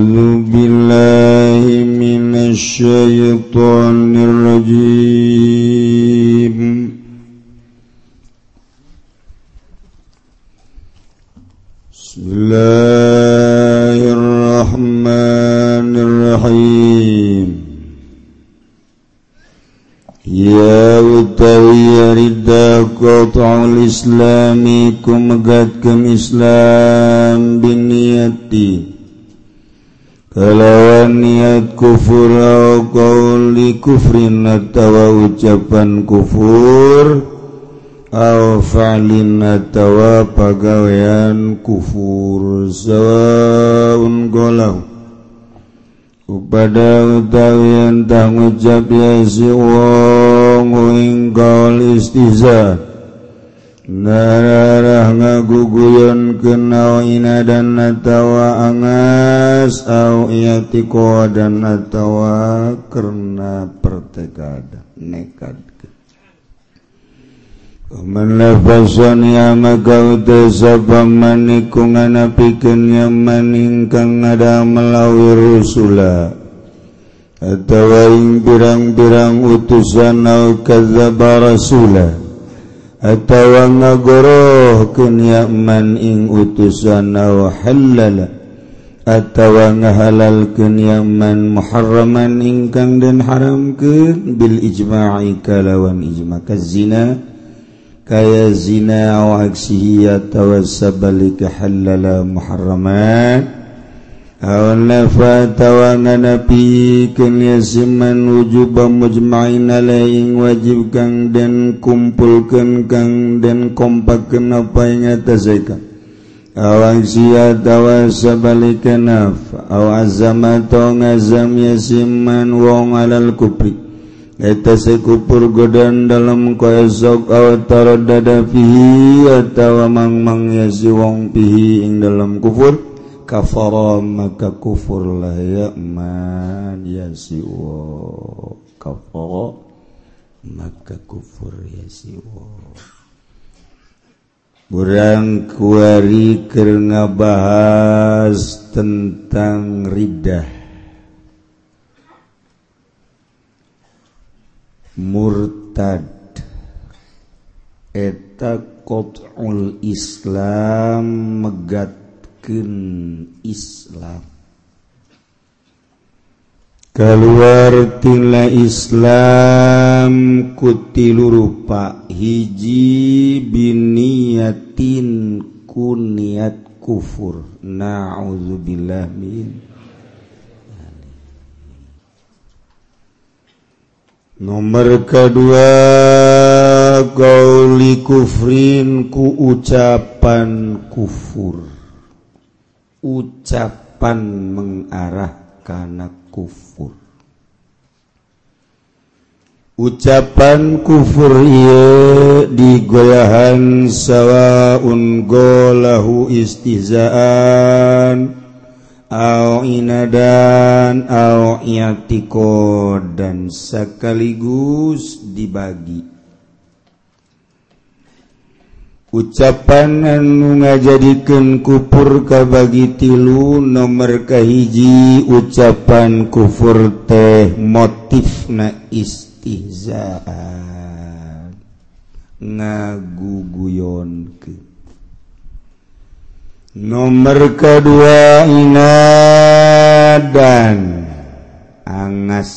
أعوذ بالله من الشيطان الرجيم. بسم الله الرحمن الرحيم. يا وتوي ردا قطع الإسلام كم قد كم إسلام بنيتي. kalawan niat kufur au qauli kufrin atawa ucapan kufur au fa'lin atawa pagawean kufur. Sawaun golau. Kepada utawi entah ngucap ya si wong ing qaul istizah ngararah ngaguguyon kenau ina dan natawa angas au iatiko dan natawa karena pertekada nekad Kuman lafasan ya maka utasa pamani kungan apikan ya maningkang ada melawi rusula. Atau ing pirang-pirang utusan au kazaba rasulah atawa ngagorohkeun ya ing utusan aw halala atawa ngahalalkeun ya man muharraman ingkang dan haram ke bil ijma'i kalawan ijma' kazina kaya zina aw aksihi atawa sabalika halala muharraman Halafa tawangan pikeun yasiman wujuba mujma'in naing wajib kang dan kumpulkan kang dan kompak apa ing awang sia tawa sabalikan naf aw azama to ngazam yasiman wong alal kupri eta sekupur godan dalam koesok awatara dada fihi atawa mang mangmang yasi wong pihi ing dalam kufur kafara maka kufur lah ya man ya siwa kafara maka kufur ya siwa Burang kuari keur ngabahas tentang ridah. Murtad. Eta qat'ul islam megat Islam. Keluarlah Islam kutilurupa hiji binniyatin kuniat kufur. Naudzubillah nomor kedua gauli kufrin ku ucapan kufur ucapan mengarah karena kufur. Ucapan kufur ia digoyahan sawaun golahu istizaan au inadan au iatiko dan sekaligus dibagi ucapan anu ngajadikan kufur ka bagi tilu nomor kahiji ucapan kufur teh motif na istihza ngaguguyon ke nomor kedua inadan. Angas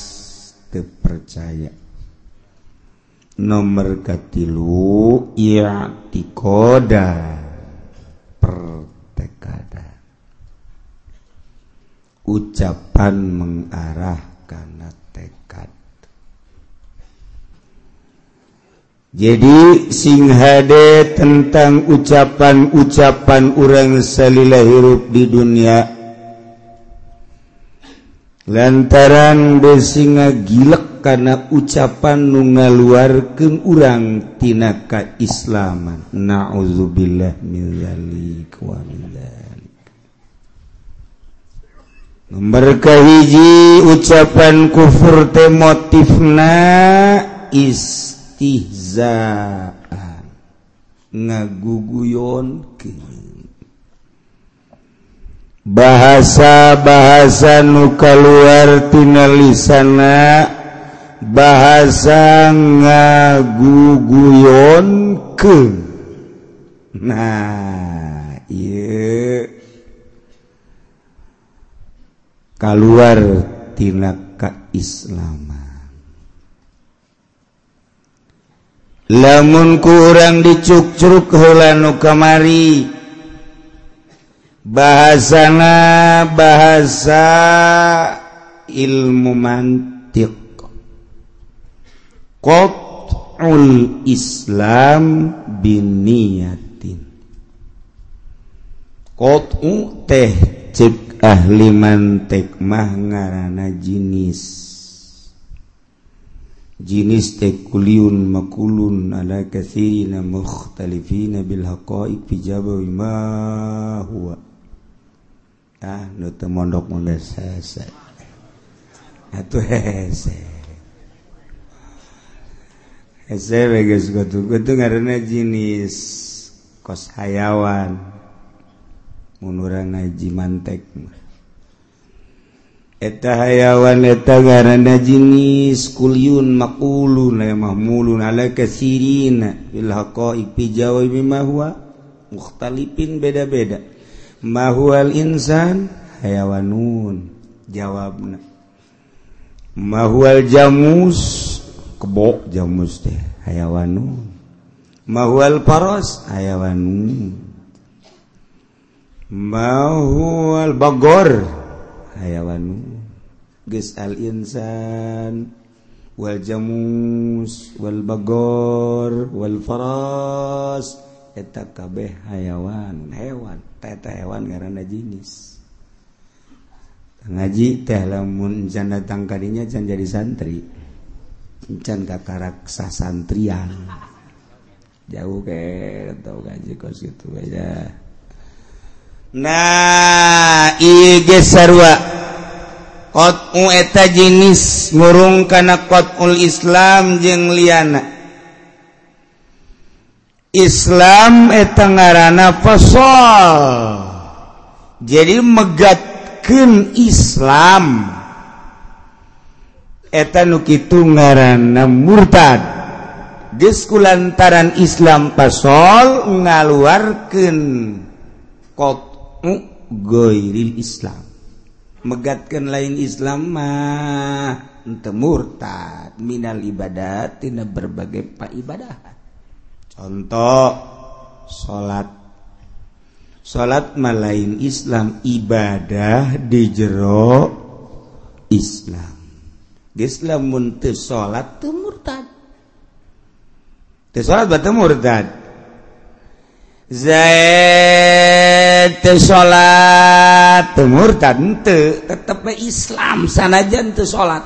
tepercaya. Terpercaya nomorkatilu tikoda pertekada. Ucapan mengarah karena tekad. Jadi sing hade tentang ucapan-ucapan orang salila hirup di dunia. Lantaran besinga gilek karena ucapan nungaluarkan urang tina kaislaman na'udzubillah min wa Nomor kahiji ucapan kufur te motifna istihza ngaguguyon ke bahasa-bahasa nukaluartinalisana bahasa ngaguguyon ke. Nah iya. Keluar tina keislaman lamun kurang dicuk-curuk heula kamari bahasana bahasa ilmu mantik qat'ul Islam biniyatin. Qat'u teh cek ahli mantek mah ngarana jinis. Jinis teh kuliun makulun ala kathirina mukhtalifina bil haqa'iq fi jabawi ma huwa. Ah nu teu mondok mondok hese atuh hese jenis kos hayawan. Ngaji mantek. Eta hayawan eta etagaraana jenis kuliun makulun mahmulun ala kasirin. Bil haqaiq fi ilhaqo ipijawi mahwa mukhtalifin beda-beda. Mahwal insan hayawanun jawabna. Mahwal jamus kebok jamus teh hayawan mahwal paros hayawan mahwal bagor hayawan geus al insan wal jamus wal bagor wal faras. Eta kabeh hayawan hewan eta hewan karena jinis. Ngaji teh lamun can datang kadinya can jadi santri. encan kakak sah santrian. Jauh ke atau gaji kos gitu aja nah iya sarwa qat'u eta jenis murung kana qat'ul islam jeung liana. Islam eta ngaranna fasal jadi megatkeun Islam. etan nukitu etankitungaran murtad. Geskulantaran Islam pasol ngaluarkan goiril Islam. Megatkan lain Islam mah murtad minal ibadat tina berbagai pak ibadah contoh salat salat malain Islam ibadah di jero Islam. Islam muntah salat teu murtad. Teu salat batu murtad. Zaid teu salat teu murtad henteu, tetep Islam sanajan teu salat.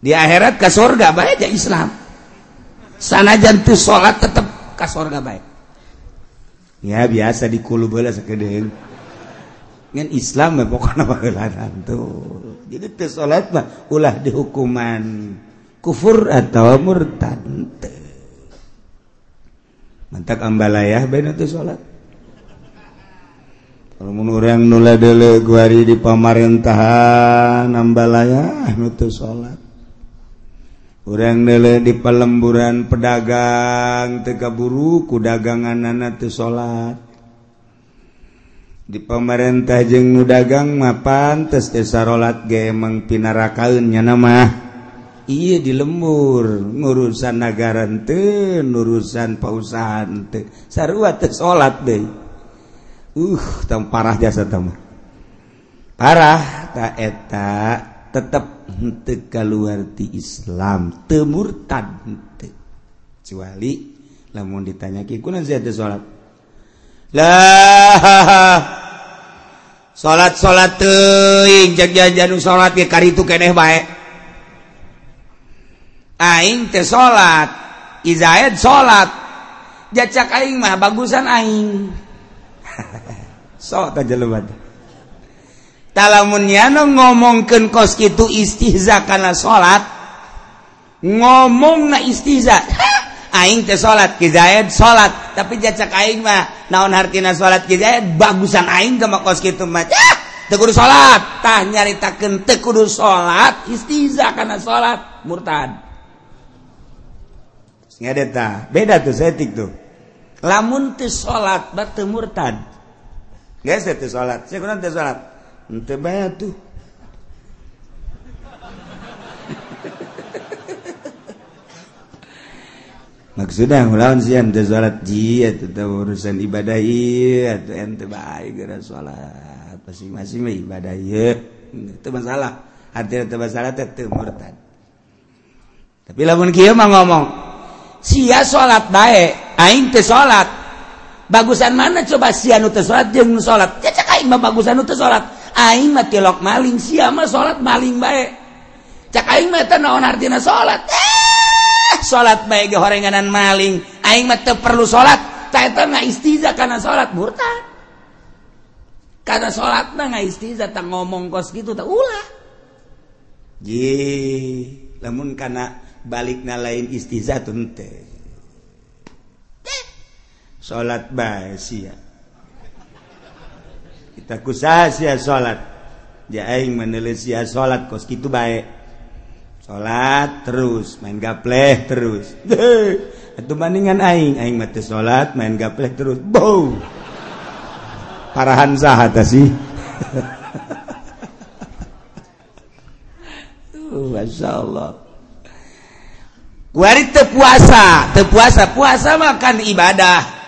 Di akhirat ke surga bae aja Islam. Sanajan teu salat tetap ke surga baik Ya biasa di kulu bae sakedeung. Ngan Islam mah pokokna baheulanan tuh. Jadi teu salat mah ulah dihukuman kufur atau murtad. Mantak ambalayah benar teu salat. Kalau mun urang nu ladeule guari di pemerintahan ambalayah nu salat. Urang deule di pelemburan pedagang tegaburu ku dagangan anak teu salat. di pemerintah jeng nudagang mapantes desa ralat ge emang pinarakaunnya nama iya di lembur ngurusan negara ente nurusan pausahaan ente sarua teh salat deh. Uh tam parah jasa tamu parah tak eta tetap hente keluar di Islam temurtad hente kecuali lamun ditanya ki kuna salat? salat salat teing salat itu keeh baik aing teh salat Izaid salat jacak aing mah bagusan aing. Sok aja lewat talamunnya ngomongkeun kos kitu istihza kana salat ngomong na istihza. aing teh salat Kizaid salat tapi jacak aing mah naon hartina salat Kizaid bagusan aing ke makos kitu mah. Ah, teu kudu salat tah nyaritakeun teu kudu salat istiza kana salat murtad. Ngadeta beda tuh setik tuh. Lamun teu salat batu murtad. Geus teu salat saya kurang teu salat henteu bae tuh. maksudnya melawan sian teh salat ji atau urusan ibadah ieu atuh ente bae geura salat masing-masing mah ibadah ieu teu masalah hati teu masalah teh murtad tapi lamun kieu mah ngomong sia salat baik aing teh salat bagusan mana coba sia nu teh salat jeung nu salat cecek aing mah bagusan nu teh salat aing mah tilok maling sia mah salat maling baik cak aing mah teh naon artina salat eh salat baik horenganan maling. Aing mah perlu salat eta nggak istiza karena salat murtad. Karena salat mah nggak istiza tak ngomong kos gitu tak ulah. Ji lamun karena balik lain istiza tente salat bae sia. Kita kusah sia salat ja aing menelis sia salat kos gitu baik salat terus main gapleh terus. Itu bandingan aing. Aing mati salat main gapleh terus. Bow parahan sahat sih? Masya Allah. Kuari tepuasa Tepuasa Puasa makan ibadah.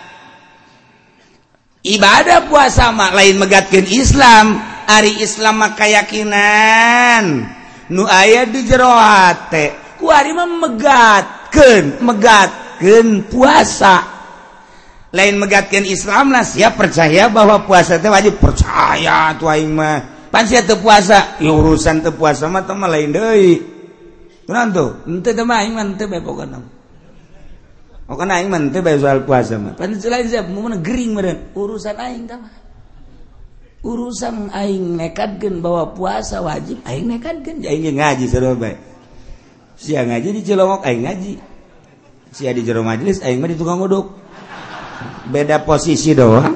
Ibadah puasa mak lain megatkan Islam. Hari Islam maka keyakinan nu aya di jerohate kuari mah megatkeun megatkeun puasa. Lain megatkeun Islam lah siap percaya bahwa puasa itu wajib. Percaya tuh aing mah. Pan sia teu puasa? Ya urusan teu puasa mah teh lain deui. Kunaon tuh? Henteu teh mah aing mah henteu bae pokona pokona aing mah henteu soal puasa mah. Pan lain siap mun gering meureun. Urusan aing teh urusan aing nekat gen bahwa puasa wajib aing nekatkan aing ngaji sarua sia ngaji di Cilongok aing ngaji. Sia di jero majelis aing mah di tukang uduk. Beda posisi doang.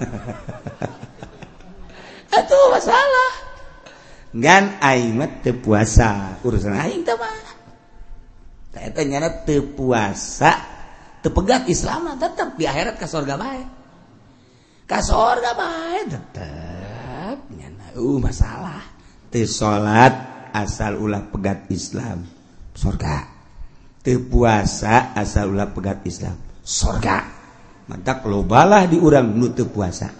Atuh masalah. Ngan aing mah teu puasa. Urusan aing. Teh mah. Eta nyana teu puasa. Teu pegat Islam tetep di akhirat ka surga bae. kasorga bae tetep. Nyana uh masalah. Teu salat asal ulah pegat Islam. Surga. teu puasa asal ulah pegat Islam. Surga mantap mantak lobalah di urang nutup puasa.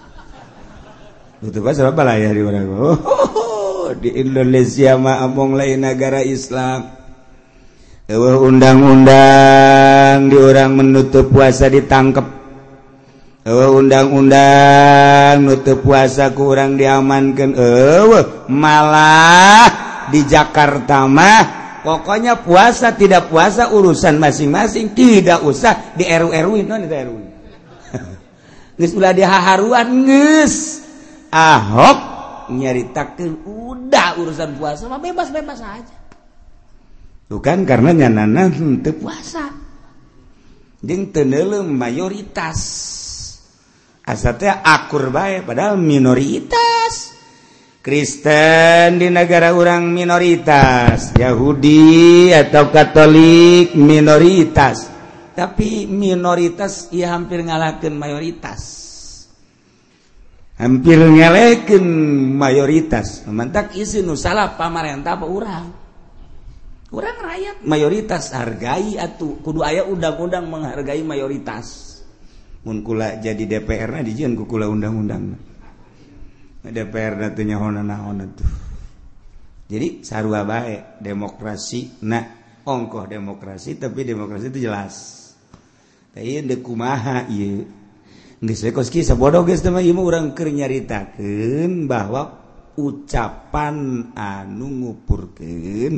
Nutup puasa apa lah ya di urang? Oh, oh, oh, di Indonesia mah among lain negara Islam. Undang-undang di orang menutup puasa ditangkap undang-undang nutup puasa kurang diamankan. Oh malah di Jakarta mah pokoknya puasa tidak puasa urusan masing-masing. Tidak usah di RW non itu RW geus ulah dihaharuan geus Ahok nyaritakeun udah urusan puasa mah bebas-bebas aja. Bukan karena nyanana teu puasa. Jeung teu mayoritas asatnya akur baik padahal minoritas. Kristen di negara orang minoritas. Yahudi atau Katolik minoritas. Tapi minoritas ia hampir ngalahkan mayoritas. Hampir ngelehkan mayoritas. Mantak isi nusalah pamarentah apa orang orang rakyat mayoritas hargai atau kudu ayah undang-undang menghargai mayoritas. munkula jadi DPR na dijian kukula undang-undang. DPR na tuh nyahona nahona tuh jadi sarua baik demokrasi na ongkoh demokrasi tapi demokrasi itu jelas. Tapi dekumaha iya geus we koski sabodo geus teh mah bahwa ucapan anu ngupurkan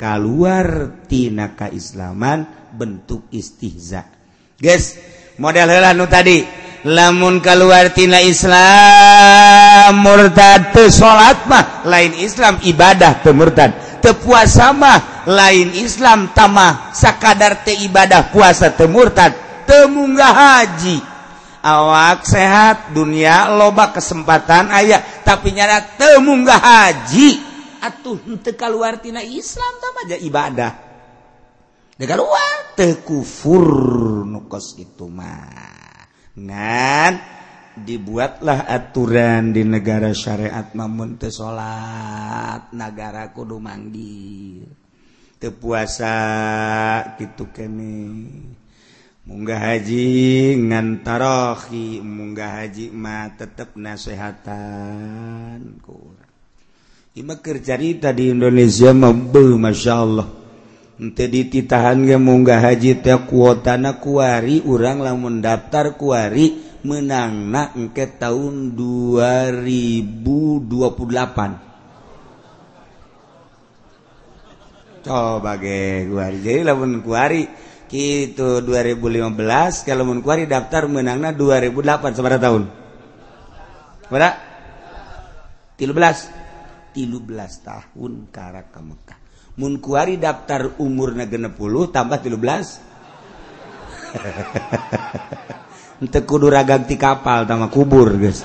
keluar tina kaislaman bentuk istihza. Guys model helanu tadi. Lamun keluartina Islam murtad salat mah lain Islam ibadah temurtad tepuasa mah lain Islam tamah sakadar te ibadah puasa temurtad temunggah haji. Awak sehat dunia loba kesempatan ayah tapi nyara temunggah haji. Atuh keluartina Islam aja ibadah tekufur nukos itu mah. Ngan dibuatlah aturan di negara syariat mamun teu salat negara kudu mandi teu puasa kitu kene munggah haji ngan tarohi munggah haji mah tetep nasehatan ku Ima kerja di Indonesia mah Masya Allah. Dititahan munggah haji kuota kuari urang lah mendaftar kuari menang ke tahun 2028 coba kuari gitu 2015 kalau kuari daftar menangna 2008 seberapa tahun. Berapa 13 13 tahun kara ke Mekah kuari daftar umur genep 10 tambah 13 ente kudu raganti kapal sama kubur guys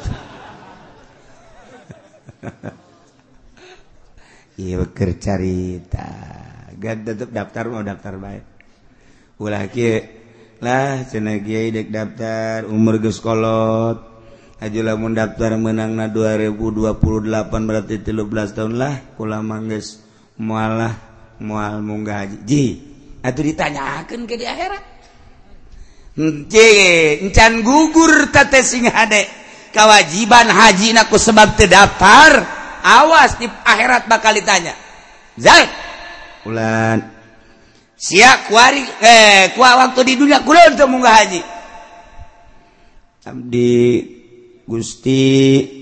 iya beker carita. Gak tetep daftar mau daftar baik ulah kia lah cina kiai dek daftar umur geus kolot. Aja lamun daftar menang na 2028 berarti 13 tahun lah kula mangges mualah mual munggah haji ji atuh ditanyakan ke di akhirat. Ji encan gugur tete sing hade. Kewajiban haji naku sebab terdaftar awas di akhirat bakal ditanya. Zal ulan siap kuari eh kuah waktu di dunia kulon teu munggah haji abdi Gusti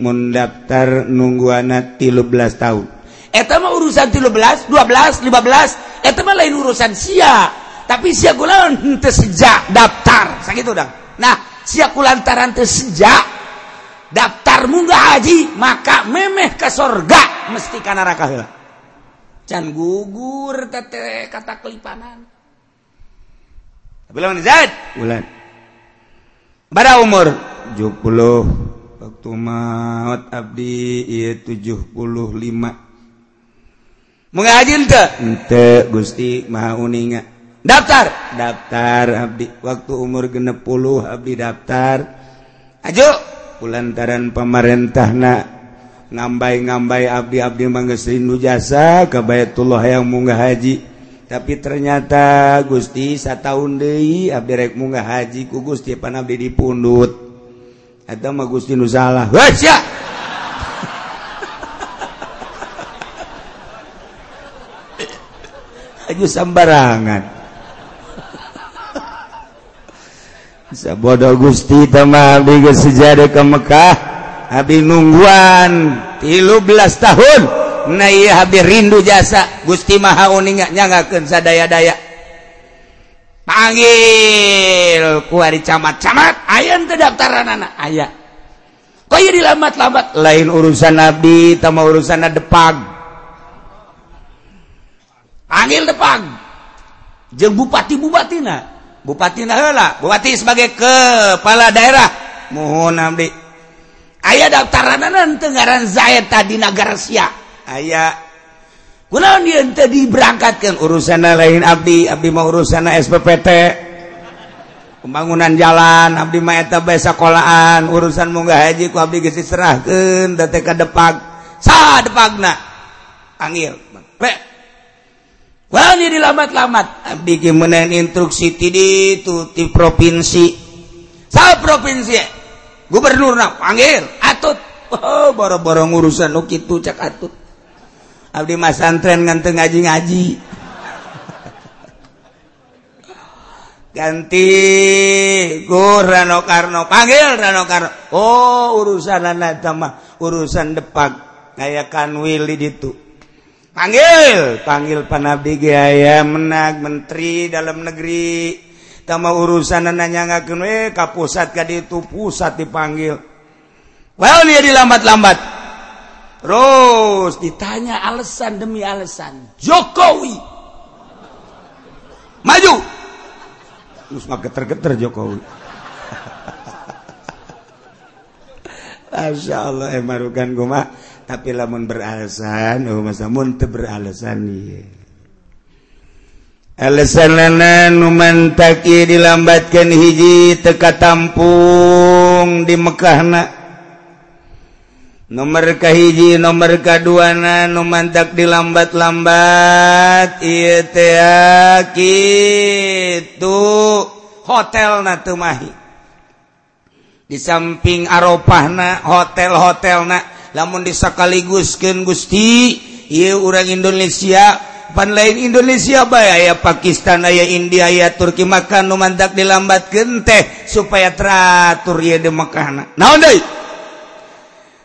mendaftar nungguana 13 tahun. etama urusan 13 12 15 etama lain urusan sia. Tapi sia kula henteu sejak daftar. Sakitu dang. Nah sia kulantaran teu sejak daftar munggah haji maka memeh ke sorga mesti ka neraka heula. Can gugur tete kata kelipanan. Bilang Zaid, bulan. Bara umur? 70 waktu maut abdi ieu 75 mengajin ke Gusti mauuninga daftar? Daftar Abdi. Waktu umur genepul Abdi daftar. Ajo. Pulantaran pemerintah na ngambai ngambai Abdi Abdi mangesin nujasa kebayatullah yang munggah haji. Tapi ternyata Gusti satu tahun Dehi Abdi rek munggah haji ku Gusti pan Abdi dipundut. Atau mah Gusti nusalah wah sambarangan bodoh Gusti sejada ke Mekkah Abi nungguan tilu belas tahun na Habib rindu jasa. Gusti Mahauningnyagaken sadaya-daya. Panggil ku camat-camat. Ayam kedaftaran anak. Ayaah kau dilamat-labat lain urusan Nabi sama urusan depag Angil depan jeng Bupati Bupatina bupati hela Bupati sebagai kepala daerah. Mohon abdi. Ayah daftaran Tengaran Zaid tadi negara sia. Ayah kunaon dia tadi berangkatkan urusan lain abdi. Abdi mau urusan SPPT pembangunan jalan abdi mah eta bae sekolahan urusan munggah haji ku abdi geus diserahkeun da teh ka depak saha depagna? Angil pe dilamat-lamat. Abdi instruksi itu di provinsi. Saya provinsi Gubernur panggil atut. Oh, boro-boro urusan itu Cak atut. Abdi Masantren nganteng ngaji-ngaji. Ganti Rano Karno panggil Rano Karno. Oh urusan anak urusan depak kayak Willy itu panggil! Panggil panabdi Gaya menang menteri dalam negeri. Sama urusan nanya ngaken eh ka pusat tadi itu pusat dipanggil. Well dia dilambat-lambat. Terus ditanya alasan demi alasan. Jokowi. Maju. Terus nggak geter-geter Jokowi. Masya Allah, eh, marukan gue mah. tapi lamun beralasan oh masa mun teu beralasan ieu. Alasan lana nu mantaki dilambatkeun hiji teu katampung di Mekahna. Nomor kahiji nomor kaduana nu mantak dilambat-lambat ieu teh kitu. Hotelna teu mahi. Di samping Aropahna hotel-hotelna. namun disakaligusken Gusti y orang Indonesia pan lain Indonesia bay Pakistan aya India ya Turki makan numantak dilambat gente supaya teratur ya di makanan naon deui?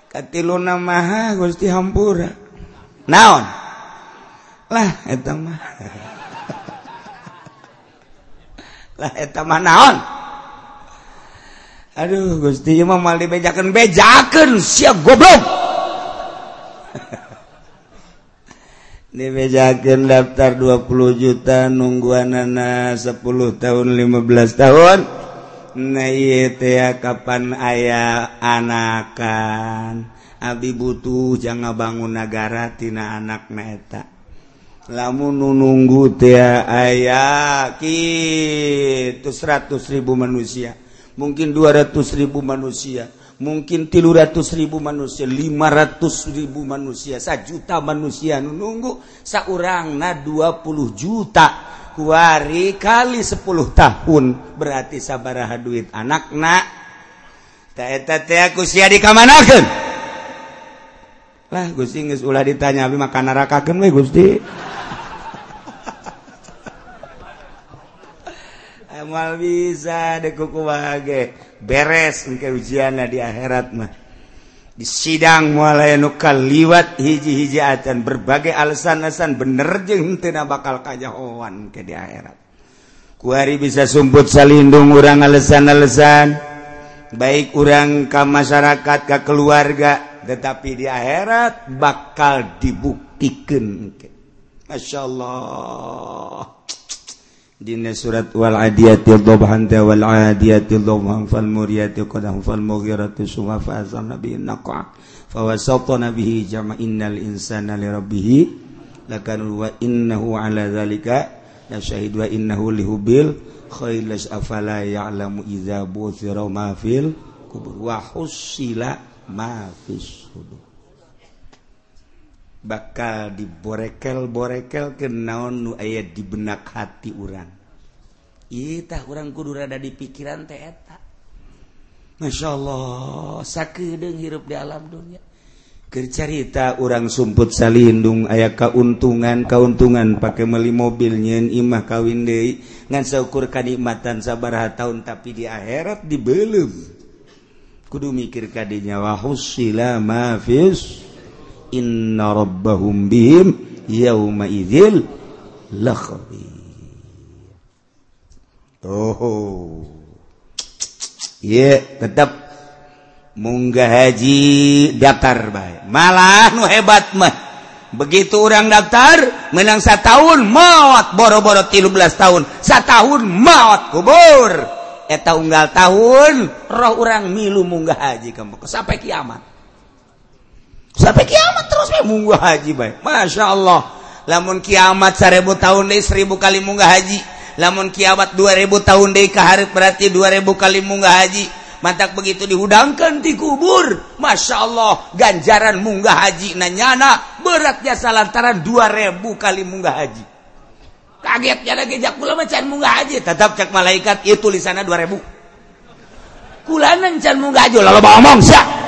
Katilu nama Gusti hampura. Naon? Lah eta mah. Lah eta mah naon? Aduh Gusti mah mal dibejakan bejakan siap goblok. dibejakan daftar 20 juta nungguan nana 10 tahun 15 tahun. Nah iya teh kapan ayah anakan? Abi butuh jangan bangun negara tina anak neta lamun nunggu tia ayah Kitu 100 ribu manusia. Mungkin 200 ribu manusia. mungkin tilu ratus ribu manusia lima ratus ribu manusia sa juta manusia nunggu seorang na dua puluh juta. Kuari kali sepuluh tahun. Berarti sabaraha duit anak nak taeta teh aku sia di kamanakan. lah gusti geus ulah ditanya abi makan neraka we gusti? mal bisa dekuku wage beres engke ujian di akhirat mah. Di sidang mulai nukal liwat hiji-hiji acan. Berbagai alasan-alasan bener jeng teu bakal kajahoan ke di akhirat. Kuari bisa sumput salindung orang alasan-alasan. Baik orang ke masyarakat ke keluarga tetapi di akhirat bakal dibuktikan Masya Allah. دين سورة والعاديات ضبحا والعاديات ضبحا فالموريات قدم فالمغيرة سما فأزرنا به النقع فوسطنا به جمع. إن الإنسان لربه لكن وإنه على ذلك لشهد وإنه لهبل خير أفلا يعلم إذا بوثر ما في القبور وحصل ما في الصدور. bakal diborekel-borekel ke naon nu aya di benak hati urang. Itah orang kudu rada di pikiran teh eta. Masya Allah sakedeung hirup di alam dunia Kercarita orang sumput salindung ayah keuntungan keuntungan pakai meli mobilnya imah kawin deui ngan saukur kanikmatan sabaraha tahun tapi di akhirat dibelum kudu mikir kadinya wa husila ma fis inna rabbahum bihim yauma idzil lakhabir Oh. Ye, tetap munggah haji daftar baik. Malah nu hebat mah. Begitu orang daftar menang tahun maut boro-boro 13 tahun. tahun maut kubur. Eta unggal tahun roh orang milu munggah haji kamu sampai kiamat. Sampai kiamat terus munggah haji baik masya Allah. Lamun kiamat seribu tahun deh seribu kali munggah haji. Lamun kiamat dua ribu tahun deh kaharit berarti dua ribu kali munggah haji. Mantak begitu dihudangkan di kubur Masya Allah ganjaran munggah haji nanyana beratnya salantaran dua ribu kali munggah haji. Kagetnya lagi jak pula macan munggah haji. Tetap cek malaikat itu tulisannya dua ribu. Kulanan can munggah haji lalu ngomong siap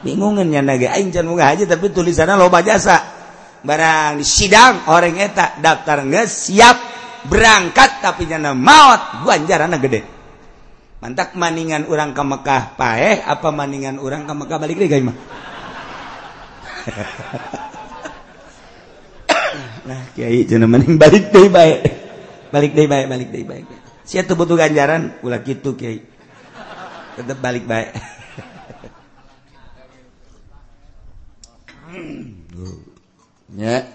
bingungannya naga aing can muga haji tapi tulisannya loba jasa. Barang di sidang orang eta daftar nggak siap berangkat tapi nyana maut banjaran gede. Mantak maningan orang ke Mekah paeh apa maningan orang ke Mekah balik lagi mah nah kiai jangan maning balik deh baik balik deh baik balik deh baik siapa butuh ganjaran ulah gitu kiai. Tetap balik baik Ya.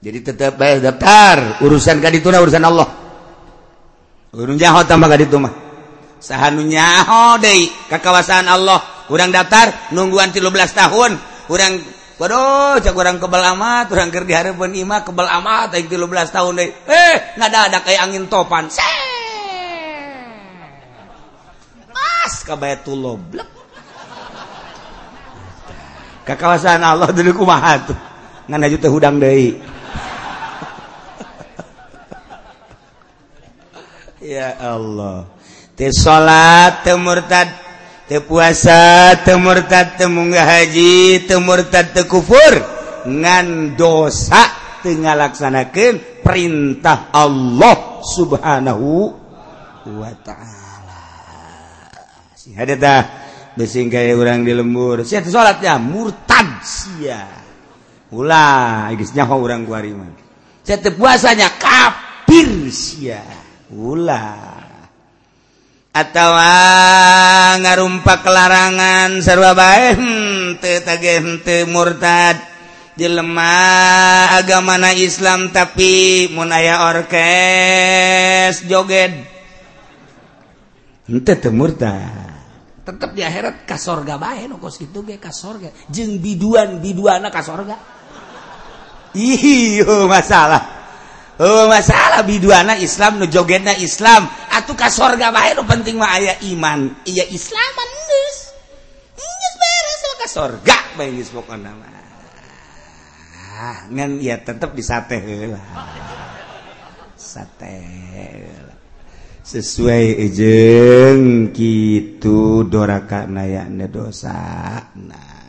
Jadi tetap bayar daftar urusan kadi itu urusan Allah. Urung nyaho tambah kadi mah. Sahanu nyaho deui kakawasan Allah. kurang daftar nungguan 13 tahun. kurang Waduh, cak orang kebal amat, orang kerja hari pun ima kebal amat, yang 13 tahun deh. Eh, nggak ada ada kayak angin topan. Seh. Mas kabayatullah. Blek. kekawasan Allah dulu kumaha tuh. ngan aju teh hudang deui ya Allah. Teu salat teu murtad teu puasa teu murtad teu munggah haji teu murtad teu kufur. Ngan dosa teu ngalaksanakeun perintah Allah subhanahu wa ta'ala. Si hadeta besi gawe urang di lembur. Sia salatnya? Murtad. Sia Ulah, nyawa orang kuariman. Setiap puasanya kafir sia. Ulah. Atau ah, ngarumpak kelarangan sarwa bae hmm, henteu tage henteu hmm, murtad jelema agamana Islam tapi munaya orkes joget henteu teu murtad di akhirat kasorga bae nu kos kitu ge kasorga jeung biduan biduana kasorga Ihi masalah. Oh, masalah biduana Islam nu jogetna Islam. Atuh ka sorga bae nu penting mah aya iman. Iya Islam geus geus beres ka sorga bae geus pokona mah. Ah, ngan ya tetep di sate heula sate sesuai jeung kitu doraka nayana dosa. Nah.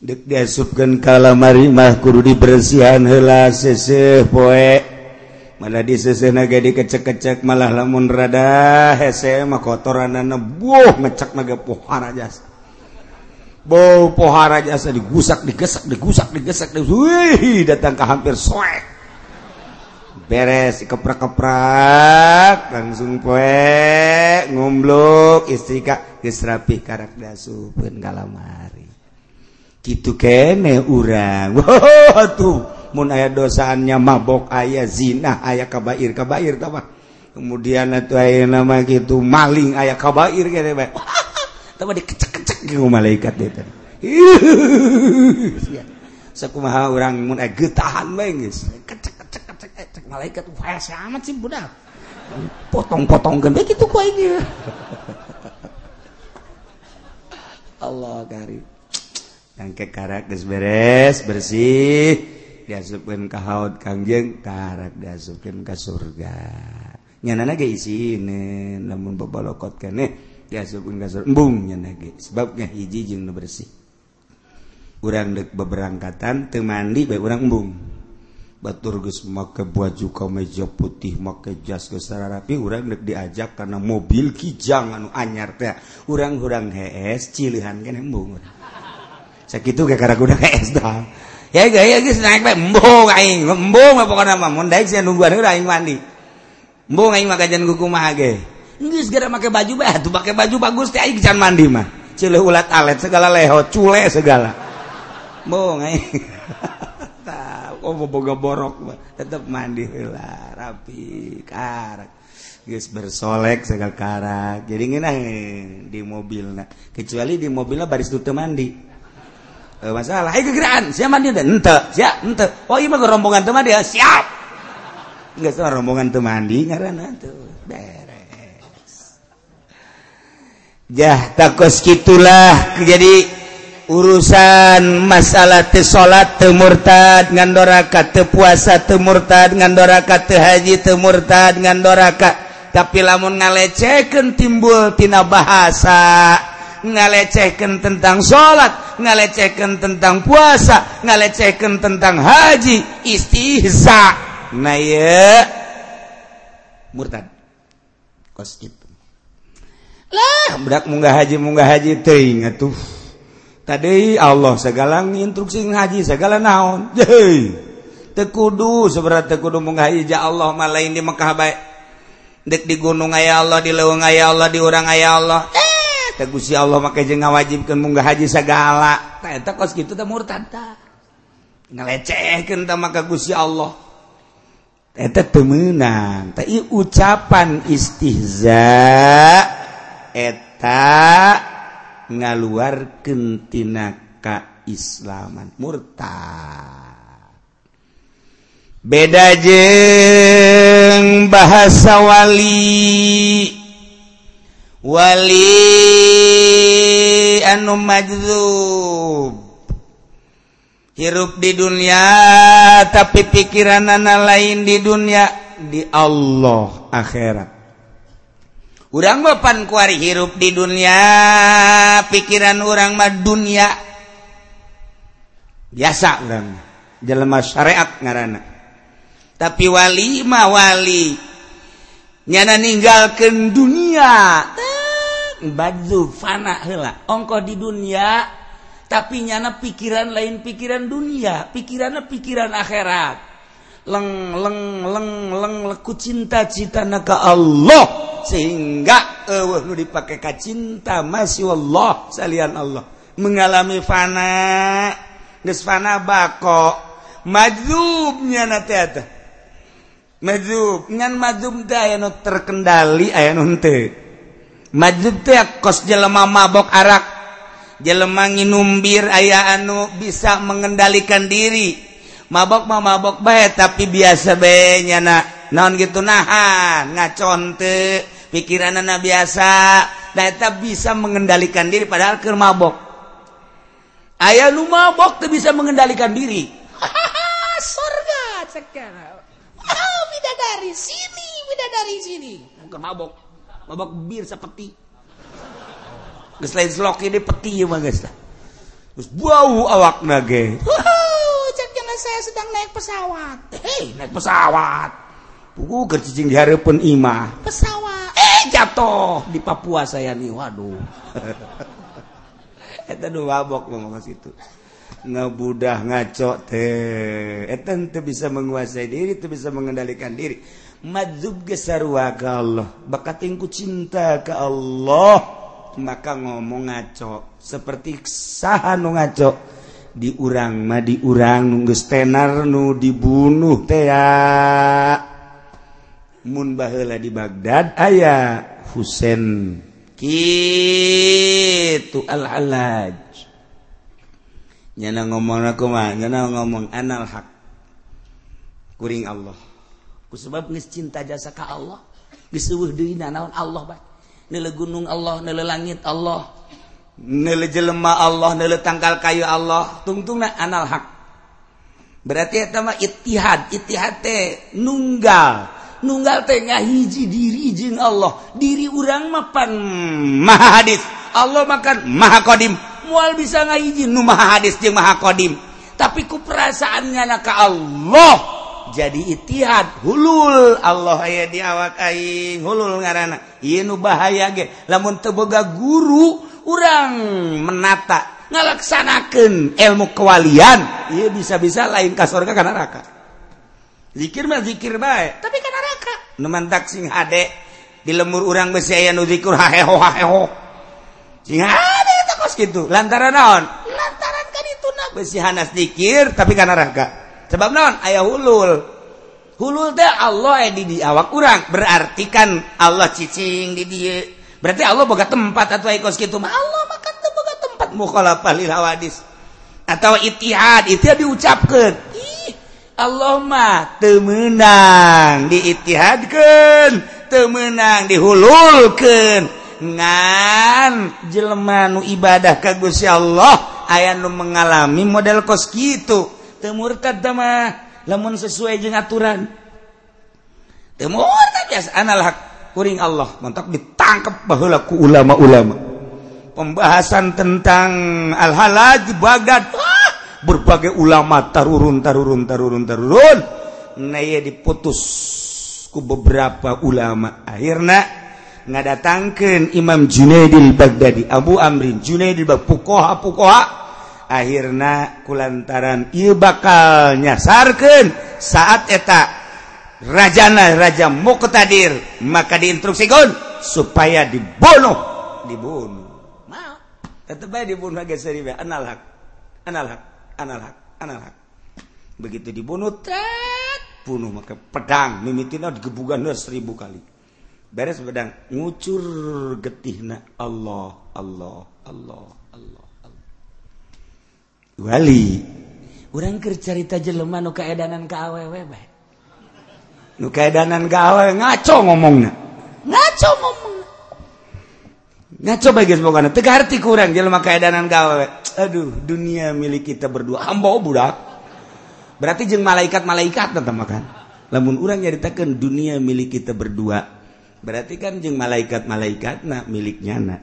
dek diasupkan kalamari mah kudu dibersihan hela sese poe. Malah di sese naga di kecek kecek malah lamun rada hese mah kotoran dan nebuh ngecek naga pohara jasa. Bau pohara jasa digusak digesak digusak digesak wih datang ke hampir soek beres keprak-keprak langsung poe ngomblok istri kak gesrapi karak diasupkan kalamari. gitu kene urang. Wow, tuh. Mun aya dosaannya mabok ayah zina ayah kabair kabair apa kemudian itu ayah nama gitu maling ayah kabair kene bae tapi dikecek-kecek gitu malaikat itu sakumaha urang mun aya getahan bae geus. Kecek-kecek kecek eh, kecek malaikat. Wes amat sih budak potong-potong gede eh, gitu kok ini Allah karim tangke karak geus beres bersih diasupkeun ka haud kangjeng karak diasupkeun ka surga. Nyana ge isine lamun babalokot kene diasupkeun ka surga. Embung nyana ge sebab nya hiji jeung nu bersih. Urang deuk beberangkatan teu mandi bae urang embung batur geus make baju ka meja putih make jas geus rapi urang deuk diajak karena mobil kijang anu anyar teh. Urang-urang hees cilihan kene embung urang sakitu ge karena kuda es dah. Ya gaya geus naik bae embung aing embung pokona mah mun daek sia nungguan heula aing mandi. Embung aing mah kajian kumaha ge. Geus gara make baju bae atuh make baju bagus teh aing can mandi mah. Cileh ulat alet segala leho cule segala. Embung aing. Oh boga borok mah tetep mandi heula rapi karak. Geus bersolek segala karak. Jadi ngeunah di mobilna. Kecuali di mobilnya baris tutup mandi Uh, masalah. Hey, gegeraan siapa dia dan ente. Siap ente. Oh iya mah rombongan teman dia. Siap. Enggak salah rombongan teman di ngaran tuh beres. Jah takos gitulah jadi urusan masalah teu salat teu murtad ngandoraka teu puasa teu murtad ngandoraka teu haji teu murtad ngandoraka tapi lamun ngalecekeun timbul tina bahasa. ngalecehkan tentang salat ngalecehkan tentang puasa ngalecehkan tentang haji istihza. Nah ya murtad. Kos itu lah! Budak munggah haji munggah haji teuing atuh. Tadi Allah segala instruksi haji segala naon. Hei tekudu seberat tekudu munggah ija Allah malain di Mekah baik dek di gunung ayah Allah di leung ayah Allah di orang ayah Allah. Eh Gusi Allah maka je ngawajibkan munggah haji segala eta kos gitu teh murtad tah. Ngelecehkeun teh maka gusi Allah. Eta temenan teh ucapan istihza eta ngaluarkeun tina kaislaman murtad. Beda jeng bahasa wali. Wali anu majzub. Hirup di dunia tapi pikiran anak lain di dunia di Allah akhirat. Urang bapan kuari hirup di dunia pikiran orang mah dunia. Biasa kan jelema syariat ngarana tapi wali mah wali nyana ninggalkan dunia. badzu fana heula. Ongko di dunia tapi nyana pikiran lain pikiran dunia pikirannya pikiran akhirat. Leng leng leng leng leku cinta cita naka Allah sehingga eueuh nu dipake ka cinta masih Allah salian Allah. Mengalami fana geus fana bako. Madzubnya nyana teh teh madzub ngan madzub teh aya nu terkendali aya nu teu kos jelema mabok arak. Jelemangin numbir aya anu bisa mengendalikan diri. Mabok mah mabok baik tapi biasa benya nak naon gitu nahan ngaconte pikiran anak biasa. Data bisa mengendalikan diri padahal ke mabok. Ayah nu mabok tuh bisa mengendalikan diri. Surga sekarang wow bidadari sini bidadari sini. Ke mabok. babak bir seperti Gus lain selok ini peti ya bang Gus lah. Terus bau awak nage. Wow, cek jangan saya sedang naik pesawat. Hei, naik pesawat. buku keur diharapun ima. Pesawat. Eh, jatuh di Papua saya nih. Waduh. Eta nu mabok mas itu ngebudah ngaco teh eten bisa menguasai diri teu bisa mengendalikan diri madzub gesarwa gesarwaga Allah. Bakatingku cinta ke Allah. Maka ngomong ngaco seperti sah nu ngaco diurang mah diurang nunggus tenar nu dibunuh tea mun baheula di Baghdad aya Husain. Kitu al-alaj nyana ngomong aku mah nyana ngomong anal hak. Kuring Allah. sebab cinta jasa ka Allah. Disuh naon Allah nele gunung Allah nele langit Allah nele jelema Allah nele tangkal kayu Allah. Tungtung anal hak. Berarti eta mah ittihad. Ittihad teh nunggal. Nunggal teh ngahiji diri jeung Allah. Diri urang mah pan maha hadis. Allah makan maha qadim mual bisa ngahiji nu maha hadis jeung maha qadim tapi ku perasaannya ka Allah. jadi itihad hulul. Allah aya di awak aing hulul ngaran nu bahaya ge. Lamun teboga guru urang menata ngalaksanakan ilmu kewalian iya bisa-bisa lain ka surga ka neraka. Zikir mah zikir baik tapi ka neraka. Nemantak sing hade di lemur urang besi aya nu zikir haheho haheho. Sing hade itu kos gitu lantaran naon? Lantaran kan itu nak besi hanas zikir tapi ka neraka. sebab naon? Ayah hulul. Hulul teh Allah eh di awak kurang berarti kan Allah cicing di dia. Berarti Allah boga tempat atau ikos gitu mah. Allah makan tuh boga tempat mukhalafah lil hawadis. Atau itihad itu diucapkan ih Allah mah temenang diitihadkan temenang dihululkan ngan jelemanu ibadah ke Gusti Allah aya nu mengalami model kos gitu temurkad mah lamun sesuai jeung aturan. Temurkad biasa anal hak kuring Allah. Mantap ditangkap baheula ku ulama-ulama. Pembahasan tentang al-halal di Baghdad. Ah, berbagai ulama tarurun tarurun tarurun tarurun. Naya diputus ku beberapa ulama. Akhirnya ngadatangkan Imam Junaidil Baghdadi Abu Amrin Junaidil Baghdadi pukoha pukoha. akhirnya kulantaran ia bakal nyasarkan saat eta rajana raja muqtadir maka diinstruksikan supaya dibunuh. Dibunuh. Mau tetap aja dibunuh lagi seribe anal hak anal hak anal hak anal hak. Begitu dibunuh tet bunuh maka pedang mimitina digebugan seribu kali. Beres pedang ngucur getihna Allah Allah Allah Allah Allah. Wali. Orang cerita jelema nu kaedanan ka awewe bae nu kaedanan ka awewe ngaco ngomongna. Ngaco ngomong ngaco bae bagian pokoknya tegar arti kurang jelema kaedanan ka awewe. Aduh dunia milik kita berdua. Hamba oh, budak. Berarti jeng malaikat-malaikat tentang kan lamun orang nyaritakan dunia milik kita berdua berarti kan jeng malaikat-malaikat nak miliknya nak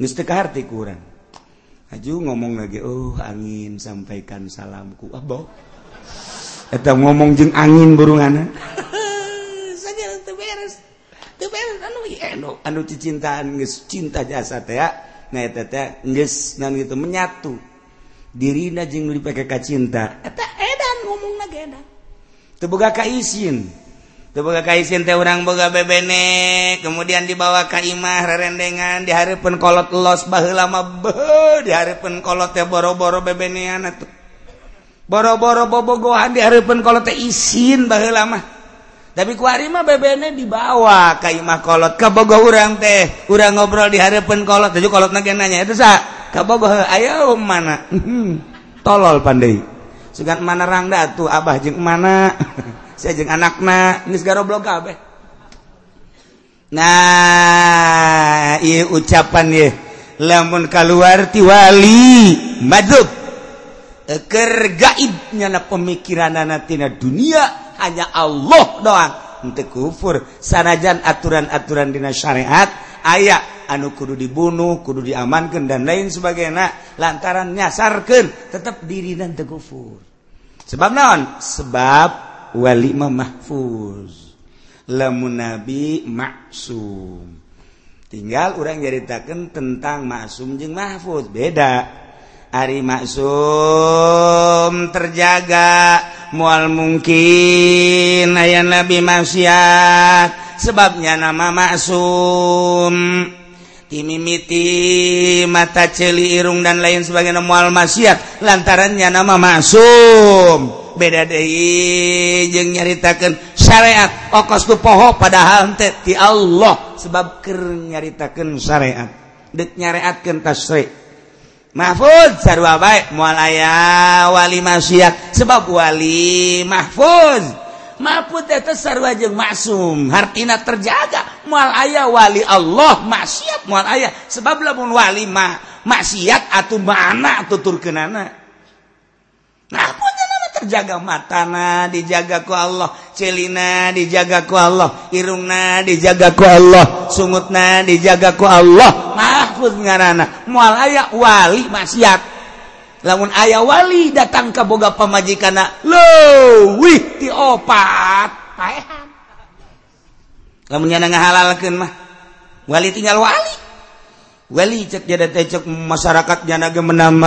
nus teka arti kurang Aju ngomong lagi oh angin sampaikan salamku Abah Eta ngomong jeng angin burungana. Saja itu beres. Itu beres. anu anu anu cicintaan nges cinta jasa teh ya. nah eta teh nges nan gitu menyatu dirina jeung nu dipake ka cinta eta edan ngomong lagi edan teu boga kaisin boga Kaisin teh urang boga bebene kemudian dibawa ka imah rerendengan di dihareupeun kolot los baheula mah beuh dihareupeun kolot teh boro-boro bebenean atuh. Boro-boro bobogohan di dihareupeun kolot teh isin baheula mah tapi ku ari mah bebene dibawa ka imah kolot. Ka bogo urang teh urang ngobrol di dihareupeun kolot teh kolot ge nanya eta sa? Ka bogo ayo um, mana. Tolol pandai. Sugan mana rangda tuh abah jeung mana? saya jeung anakna geus garoblok kabeh. Nah ieu ucapan ya lamun kaluar ti wali madzub keur gaib nyana pemikiranana tina dunia hanya Allah doang. Untuk kufur sanajan aturan-aturan dina syariat ayat anu kudu dibunuh kudu diamankan dan lain sebagainya lantaran nyasarkan tetap diri dan tegufur sebab naon? Sebab wali mahfuz. Lamun nabi maksum. Tinggal orang ceritakan tentang maksum jeung mahfuz. Beda. Ari maksum terjaga. Mual mungkin ayat nabi maksiat. Sebabnya nama maksum. Mimiti mata celi irung dan lain sebagai mual maksiat. Lantarannya nama maksum beda dehi jeung nyaritakan syariat. Okos tu poho padahal hante ti Allah. Sebab ker nyaritakan syariat. Dek nyariatkan tasri. Mahfud sarwa baik mualaya wali masyiak sebab wali mahfud Mahfud itu sarwa jeung maksum. Hartina terjaga. Mual aya wali Allah maksiat mual aya sebab lamun wali ma maksiat atuh mana tuturkeunana nah terjaga matana dijagaku Allah. Celina dijagaku Allah. Irungna dijagaku Allah. Sungutna dijagaku Allah. Mahfud ngaranana mual aya wali maksiat. Lamun aya wali datang ke boga pemajikanna leuwih diopat paehan. Lamun nyana ngahalalkeun mah wali tinggal wali. Wali cek jadi tecek masyarakat nyana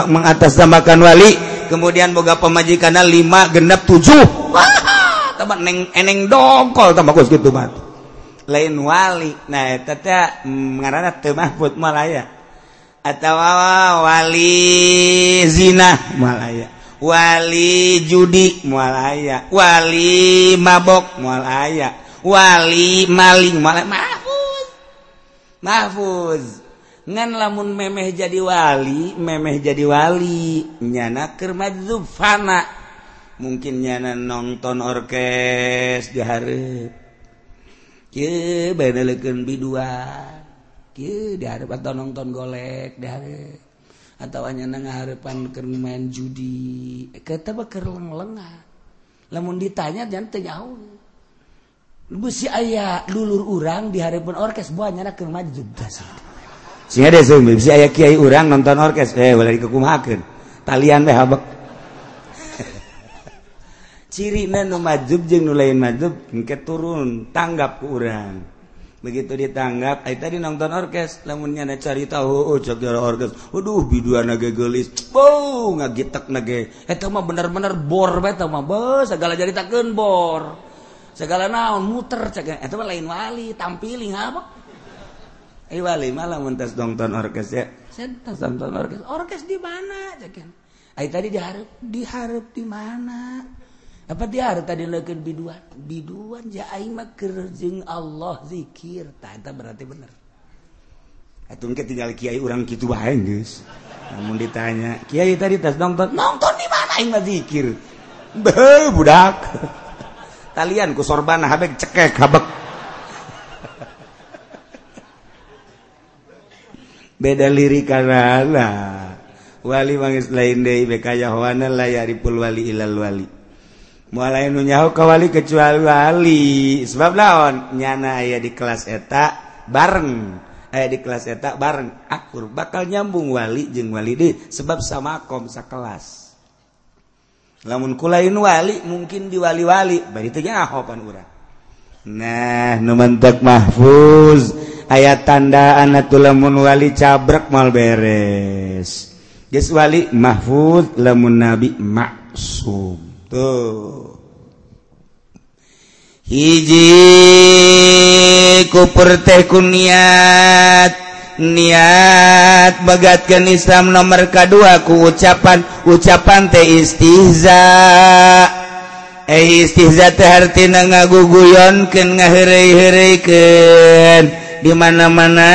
mengatasnamakan wali. kemudian boga pemajikan 5 genep 7 teman neng eneng dongkol tambah kus gitu mati lain wali. Nah tata mengarana mm, temah put malaya. Atau wali zina malaya. Wali judi malaya. Wali mabok malaya. Wali maling malaya. Mahfuz. Mahfuz. ngan lamun memeh jadi wali memeh jadi wali nyana kermadzub fana. Mungkin nyana nonton orkes diharap kieu bedelekeun biduan. Kieu diharap atau nonton golek diharap atau hanya ngaharapan keur main judi. Eh, Kata mah keur lengah lamun ditanya jangan teu nyaho. Besi ayah lulur orang diharapkan orkes buahnya nak kermadzub dasar. saya Kyai urang nonton orkes. Eh, talian deh ciri majub jeng nulain majub mungkin turun tanggap ke urang. Begitu ditanggap ay tadi nonton orkes. Lamunnya ada cari tahu oh cok orkes. Waduh biduan nage gelis bow ngagitek nage. Eh, Eta mah bener-bener bor beta mah. Bos segala jadi takkan bor. Segala naon muter cek. Eh, Eta mah lain wali tampiling apa Eh, dongton orkes ya. Dongton orkes. Orkes di mana cekin ay tadi diharap diharap di mana? Apa diharap tadi lagi biduan? Biduan ja aing mah jeung Allah zikir. Tak eta berarti bener. Itu engke tinggal kiai orang gitu bae guys. namun ditanya kiai tadi tas nonton? Nonton di mana? Aing mah zikir. Beuh budak. Kalian ku sorban habek cekek habek. beda lirik karena wali mangis lain deh bekayawana layaripul wali ilal wali. Mulai nunyahu ka wali kecuali wali. Sebab naon? Nyana aya di kelas eta bareng. Aya di kelas eta bareng. Akur bakal nyambung wali jeung wali deh sebab sama kom sakelas lamun kulain wali mungkin diwali-wali bari teu nyaho pan urang. nah numentek mahfuz. Ayat tanda anak tu lemun wali cabrek mal beres. Yes wali mahfuz lamun nabi maksum. Tuh. Hiji kuper teh niat niat bagatkan Islam nomor kedua ku ucapan ucapan teh istihza eh ngaguguyon hartina ngaguguonken ngahereihirken dimana-mana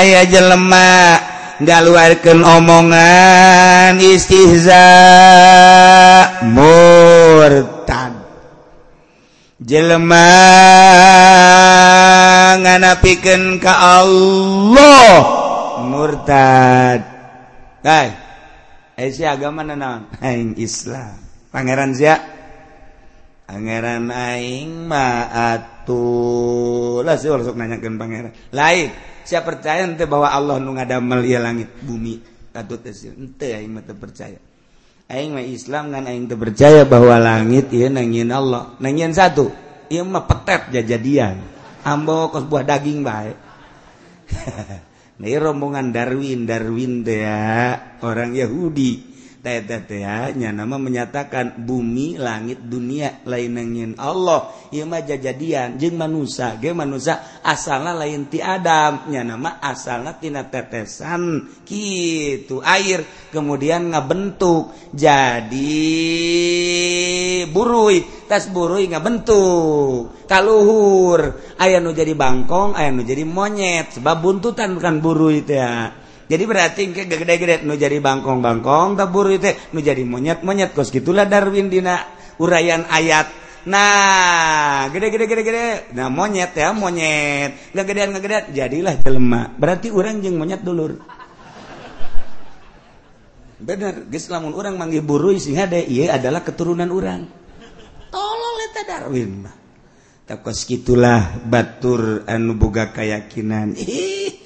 aya jelemak ngaluarkan omongan istihza. Murtad. Jelema nganapikan ke Allah. Murtad. Hai. Eh si agama naon aing Islam. Pangeran siapa? Pangeran Aing maatuh lah sok nanyakan pangeran. Lain saya percaya ente bahwa Allah nu ngadamel ya langit bumi. Katut hasil ente aing mah percaya. Aing mah Islam kan aing teu percaya bahwa langit ieu nangian Allah. Nangian satu ieu mah petet jajadian. Ambo kos buah daging bae. Nih rombongan Darwin, Darwin teh ya, orang Yahudi. hanya nama menyatakan bumi langit dunia lainangin Allah Imah jajadian jeung manusia ge manusia asal lain ti Adamnya nama asaltina tetesan gitu air kemudian ngabentuk jadi burui tas burui nggak bentuk kalluhur aya nu jadi bangkong aya nu jadi monyet sebab buntutan bukan buru itu ya jadi berarti gede-gede nu jadi bangkong-bangkong tabur itu nu jadi monyet-monyet kos gitulah Darwin dina uraian ayat Nah, gede-gede gede-gede. Nah, monyet ya, monyet. Ngegedean ngegedean jadilah jelema. Berarti orang jeung monyet dulur. Bener, geus lamun urang manggih buruy sing ada ieu adalah keturunan urang. Tolong eta Darwin mah. Takos kitulah batur anu boga keyakinan. Ih.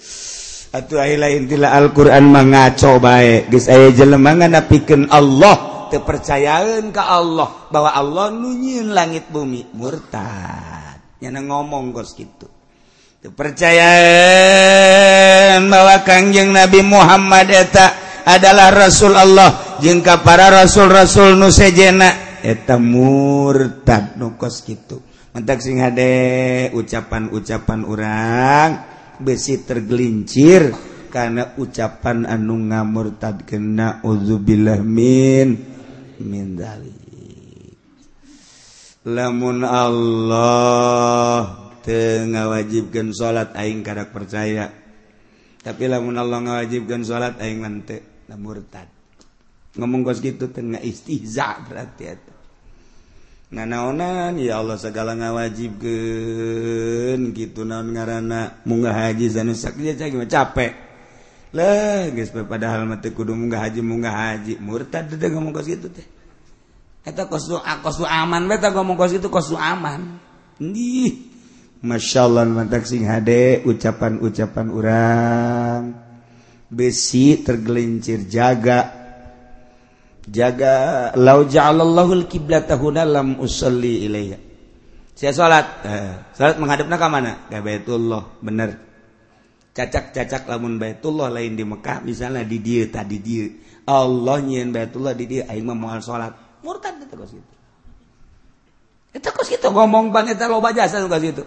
Atuhailaintilah Alquran mengaco baik guys saya jelemangan napikan Allah. Kepercayaan ke Allah bahwa Allah nunyiin langit bumi. Murtad. Nyana ngomong kos gitu kepercayaan bahwa kangjeng Nabi Muhammad eta adalah Rasul Allah. Jengka para Rasul-rasul nusejena eta murtad nukos gitu mentak sing hade ucapan-ucapan orang besi tergelincir karena ucapan anu ngamurtad kena uzubillah min min dalik lamun Allah tengah wajibkan salat aing kada percaya. Tapi lamun Allah ngawajibkan salat aing mante teu murtad ngomong kos gitu tengah istihza berarti itu. nanaonan ya Allah segala nga wajib ke gitu naon ngaranana munggah haji zanusak capek. Lah guys padahal mati kudu munggah haji munggah haji. Murtad deh ngomong kos gitu teh. Eta kos kos aman beta ngomong kos itu kos aman. Nih masya Allah mantak sing hade ucapan ucapan orang besi tergelincir jaga. Jaga. Lauja'alallahu al-qiblat dalam usalli ilaiha saya salat eh, salat menghadapna ka mana? Ka Baitullah. Bener cacak-cacak lamun Baitullah lain di Mekah. Misalnya di dia tadi dia. Allah nyen Baitullah di dia. Aing mah moal salat murtad eta kos kitu eta kos kitu ngomong pan eta loba jasa kos kitu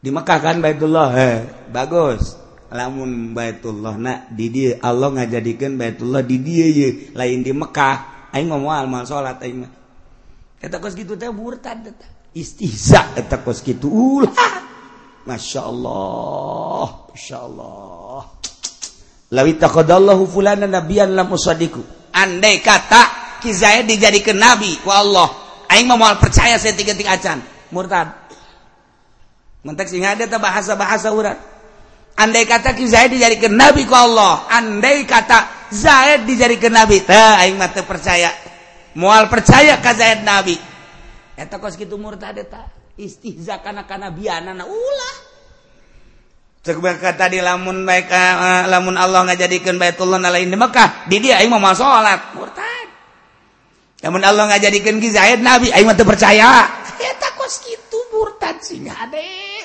di Mekah kan Baitullah. Eh bagus lamun Baitullah na di dia Allah ngajadikan Baitullah di dia ye. Lain di Mekah. Aing ngomong almal salat aing mah. Eta kos kitu teh murtad eta. Istihza eta kos kitu ulah. Masya Allah Masya Allah. Lawi taqadallahu fulana nabiyan lam usadiku Andai kata Ki Zaid dijadikan nabi ku Allah. Aing mau percaya saya tiga-tiga acan. Murtad. Mentek sehingga ada bahasa-bahasa urat andai kata Kiza dijadikan nabi ku Allah. Andai kata Zaid dijadikan nabi. Aing mata percaya mual percaya ka Zaid nabi. Eta kos kitu murtad eta. Istihza kana kana biana ulah. Cek tadi lamun baik uh, lamun Allah ngajadikan Baitullah lain di Mekah di dia aing mau salat. Murtad. Lamun Allah ngajadikan ki Zaid nabi aing mah percaya eta kos kitu murtad sing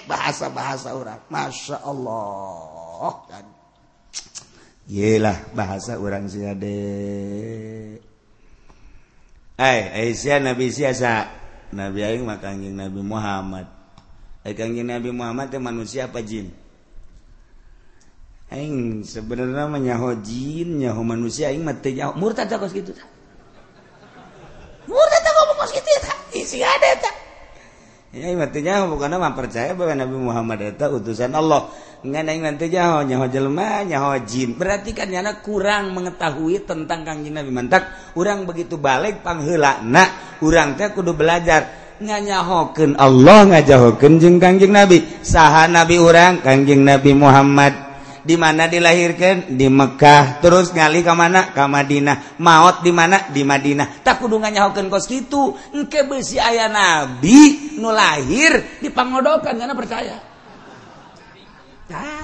bahasa-bahasa orang. Masya Allah. Kan? Yelah bahasa orang sih siade Eh, Aisyah Nabi siasa Nabi aing mah kanjeng Nabi Muhammad. Eh, kanjeng Nabi Muhammad teh manusia apa jin? Aing sebenarnya mah nyaho jin nyaho manusia. Aing mah teh nyaho. Murtad tak kos kitu tah murtad tak kos kitu tah isi ada tah Ya matinya bukan mempercaya bahwa Nabi Muhammad itu utusan Allah. Nganai mantunya nyaho jelma nyaho jin. Berarti kan nyana kurang mengetahui tentang kangjeng Nabi. Mantak Urang begitu balik panghela nak orang teh kudu belajar. Nganyahokeun Allah ngajahokeun jeung kangjeng Nabi. Saha Nabi urang kangjeng Nabi Muhammad. di mana dilahirkan? Di Mekkah terus ngali ke mana? Ke Madinah. Maut di mana? Di Madinah. Tak kudu nganyahokeun kos kitu. Engke besi aya nabi nu lahir di pangodokan karena percaya. Tah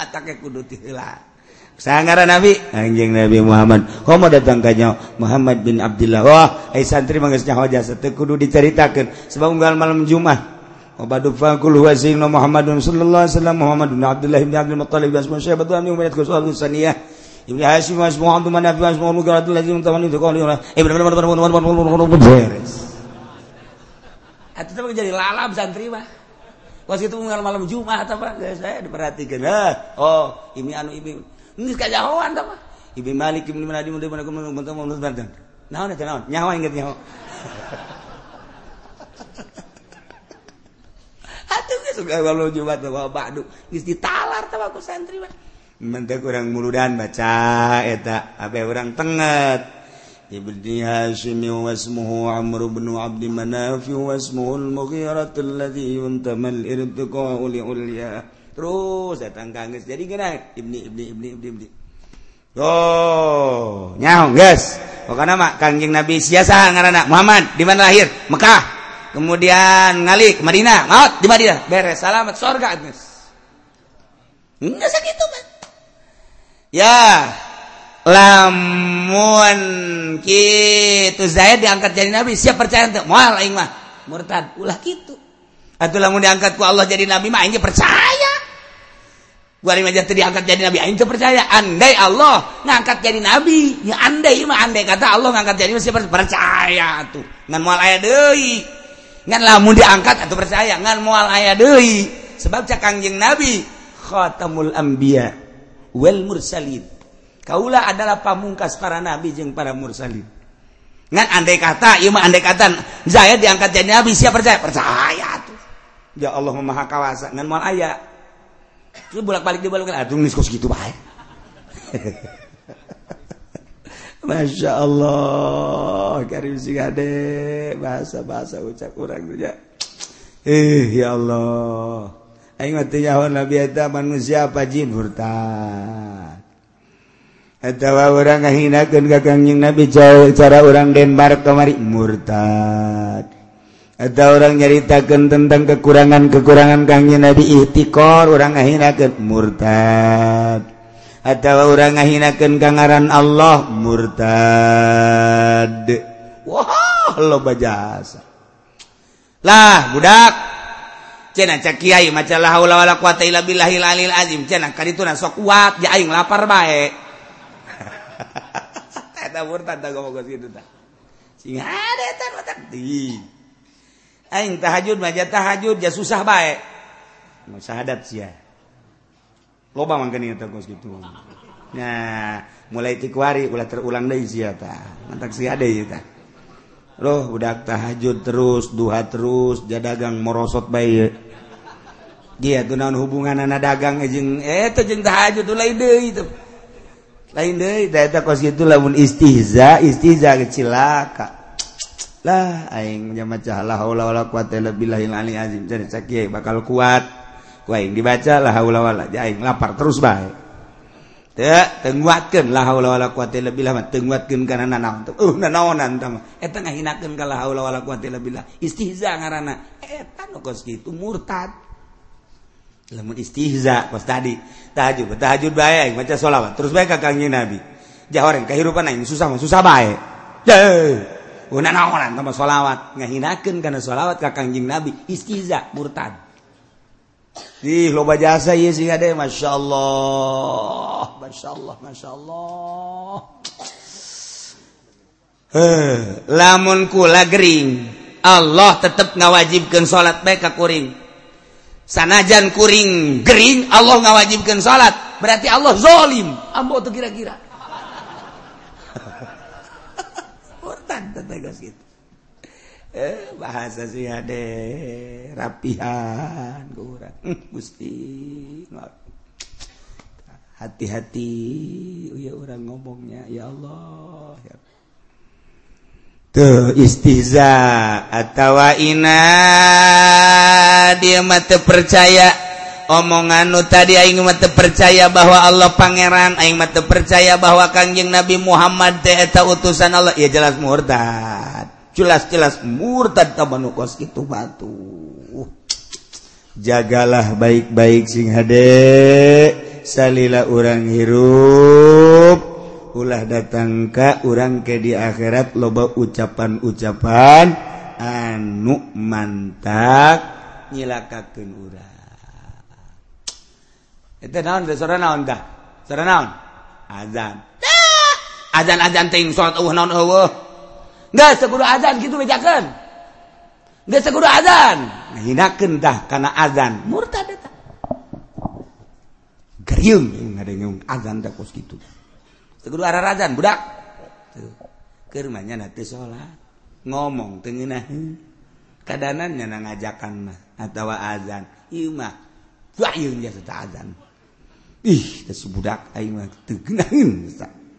eta kudu tiheula Nabi. Anjing Nabi Muhammad. Homo datang kanya Muhammad bin Abdullah. Wah ai santri manggesnya hoja satu kudu diceritakan sebab unggal malam Jumat. وبعد فقل هو سيدنا محمد صلى الله عليه وسلم محمد بن عبد الله بن عبد bin بن اسمه شيبة بن أمية كسوة ثانية ابن هاشم واسمه عبد مناف واسمه أبو قرات الذي من تمنى تقول ابن Atau tapi jadi lalap santri mah. Pas itu malam malam Jumat apa guys saya diperhatikan. Nah, oh, ini anu ini. Ini kajahoan apa? Ibi Malik ibn Manadi mun mana kumaha mun tamu mun Naon eta naon? Nyawa ingat nyawa. talar santri kurang murudan baca eta orang tenget. Ibni Hashim wasmuhu Amr bin Abd Manaf wasmuhu al-Mughirah alladhi yuntamal irtiqa'u li ulya. Terus datang kangges jadi geunan Ibni Ibni Ibni Ibni Ibni. Oh, nyaho geus. Pokona mah Kangjeng Nabi siasa ngaranna Muhammad. Di mana lahir? Mekah. Kemudian ngali ke Madinah. Maut di Madinah. Beres selamat surga guys enggak segitu man ya lamun gitu Zaid diangkat jadi nabi siap percaya tuh moal aing mah. Murtad ulah gitu. Atuh lamun diangkat ku Allah jadi nabi mah aing percaya. Gua lima jadi diangkat jadi nabi aing percaya. Andai Allah ngangkat jadi nabi ya andai mah andai kata Allah ngangkat jadi nabi siapa percaya tuh ngan moal aya deui ngan lamun diangkat atau percaya ngan mual ayah deui. Sebab cak kangjeng nabi khatamul anbiya wal mursalin. Kaulah adalah pamungkas para nabi jeung para mursalin. Ngan andai kata ieu mah andai kata Zaid diangkat jadi nabi siapa percaya? Percaya tuh ya Allah maha kawasa ngan mual ayah Terus bolak-balik dia bolak-balik aduh geus gitu bae. Masya Allah bahasa-bahasa ucap kurang eh ya Allah. Aing mati nyawa nabi Eta manusia apa jin hurtawa orang ngahinakan kakangjing nabi jauh cara orang Denmark kemari murtad. Atau orang nyaritakan tentang kekurangan-kekurangan kangjing nabi ihtikor orang ngahinakan murtad. atau orang ngahinakan kangaran Allah murtad. Wah lo bajasa. Lah budak. Cina cak kiai macalah haula wala quwata illa billahil alil azim. Cina kadituna sok kuat ya aing lapar bae. Eta murtad ah, tak ngomong gitu tah sing ada eta otak di aing tahajud mah tahajud ya susah bae. Musyahadat sia. loba mangkeni eta kos kitu nah mulai tikuari ulah terulang deui sia ta mantak sia deui ta loh udah tahajud terus duha terus jadagang morosot bae dia tuh naon hubungan anak dagang eh, jeung eta eh, jeng tahajud tuh lain deh itu. Lain deh, da eta kos kitu lamun istiza istihza kecilaka lah aing nya maca la haula wala quwata eh, illa billahil ali azim jadi sakieu bakal kuat. Waing dibaca lah haula wala jaing lapar terus baik tenguatkan lahawala kuati lebih lama tenguatkan karena nanaon uh nanaonan tama eta ngahinakeun ka lahawala kuati lebih lah istihza ngaranna eta nu kos kitu murtad lamun istihza pas tadi tahajud tahajud baik baca solawat terus baik kakang nabi jahoren kehidupan aing susah mah susah baik deh unan naonan sama solawat ngahinakeun karena solawat kakang nabi istihza murtad Ih, loba jasa ieu sih ada Masya Allah. Masya Allah, Masya Allah. Heh, lamun kula gering, Allah tetap ngawajibkan salat baik kuring. Sanajan kuring gering, Allah ngawajibkan salat. Berarti Allah zolim. Ambo tuh kira-kira. Hortan tetegas gitu. eh bahasa sih ada rapihan kurang. Hm, Gusti hati-hati ya orang ngomongnya. Ya Allah ya. tuh istiza atau ina dia mata percaya. Omongan nu tadi aing mata percaya bahwa Allah pangeran aing mata percaya bahwa kangjeng Nabi Muhammad teh eta utusan Allah. Ya jelas murtad jelas-jelas murtad tabanukos itu batu. Jagalah baik-baik sing hade. Salila orang hirup. Ulah datang ke orang ke di akhirat loba ucapan-ucapan. Anu mantak nyilakakeun urang. Itu naon da sora naon dah? Sora naon? Azan. Azan azan ting salat eueuh naon eueuh nggak seguru azan gitu bejakan nggak seguru azan. Hinakan dah karena azan. Murtad eta. Geriung ada yang azan dah kos gitu. Seguru arah azan budak. Kermanya nanti sholat. Ngomong tengenah kadanannya na ngajakan mah atau azan. Ieu mah ya jasa azan. Ih teh budak aing mah teu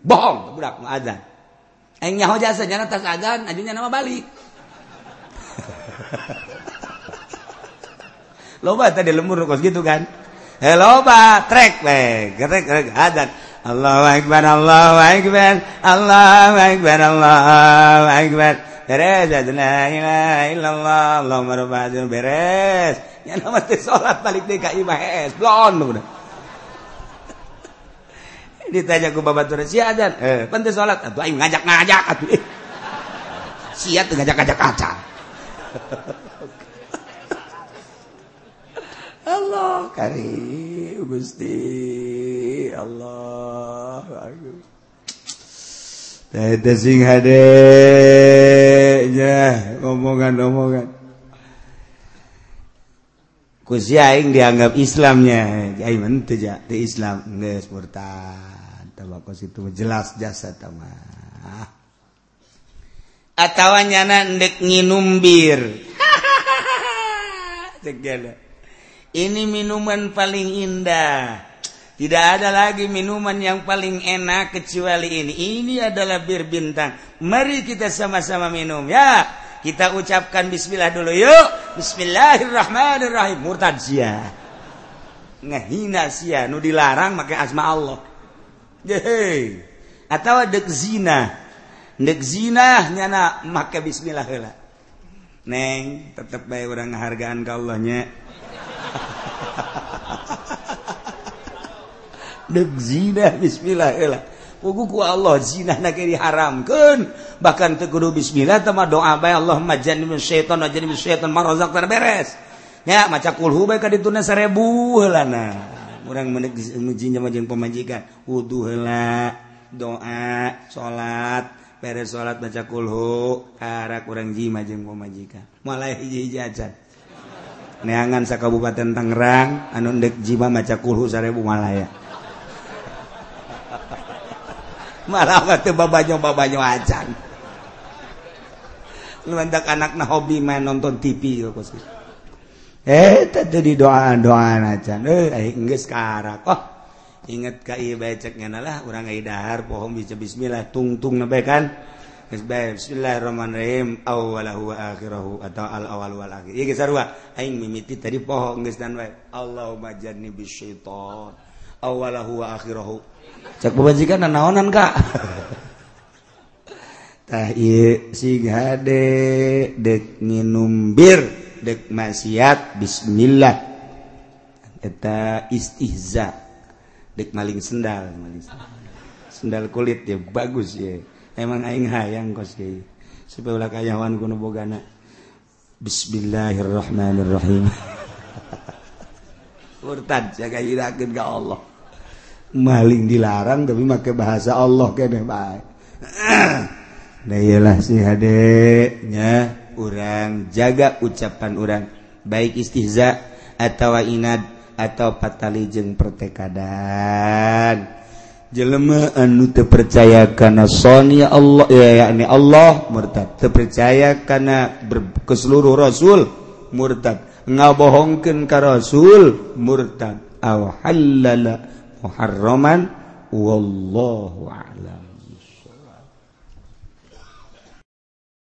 bohong budak mah azan. nyaho jasa jangan tas agan ajunya nama balik loba tadi lembur kos gitu kan? Hello ba trek we trek adan. Allahu akbar Allahu akbar Allahu akbar Allahu akbar. Beres la ilaha illallah Allahumma rabbana beres. Nya nama teh salat balik deui ka imah es eh, blon udah. Ditanya ku babatur si adan? Eh. Penting sholat. Atuh aing ngajak ngajak atuh eh. sia tuh ngajak ngajak kaca. Allah karim Gusti. Allah Tete sing hade ya omongan-omongan aing dianggap Islamnya, aing menteu ja, Islam. Geus murtad itu jelas jasa ataunya numbir ini minuman paling indah. Tidak ada lagi minuman yang paling enak kecuali ini. Ini adalah bir bintang. Mari kita sama-sama minum ya. Kita ucapkan bismillah dulu yuk. Bismillahirrahmanirrahim. Murtad sia. Ngehina sia. Nu dilarang pakai asma Allah atau dek zina. Nyana maka Bismillah hela neng tetep baik orang hargaan ke Allahnya dek zina Bismillah hela puguku Allah zina nak diharamkan bahkan tegudu Bismillah tema doa baik Allah majan min syaitan majan min syaitan marazak beres. Ya maca kulhu baik kaditunya seribu nah orang menjinjang pemajikan wudhu hela doa salat beres salat baca kulhu. Harak orang jima jeung pemajikan mulai hiji hiji aja. Neangan sa kabupaten Tangerang anu ndek jima maca kulhu sarebu malaya. Malah teu babanyo babanyo acan. Lantak anak na hobi main nonton TV gitu eh tadi doaan doaan aja eh inggris karak oh inget kai beceknya nalah orang dahar pohon bisa bismillah tungtung nabe kan Bismillahirrahmanirrahim awalahu wa akhirahu atau al awal wal akhir. Ieu geus sarua aing mimiti tadi poho geus dan wae. Allahumma janni bisyaiton awalahu wa akhirahu. Cek babajikan naonan ka? Tah ieu si hade dek nginum bir. dek maksiat bismillah. Eta istihza. Dek maling sendal maling sendal, sendal kulit ya bagus ya. Emang aing hayang kos kiai supaya ulah kayawan kuno bogana. Bismillahirrahmanirrahim. Murtad jaga irakeun ka Allah. Maling dilarang tapi make bahasa Allah keneh bae nah iyalah si hadenya orang jaga ucapan orang baik istihza atau inad atau patali jeung pertekadan jelema anu terpercaya karena sonia Allah ya yakni Allah murtad. Terpercaya karena ke seluruh Rasul murtad. Ngabohongkan ke Rasul murtad. Aw halala muharraman wallahu a'lam.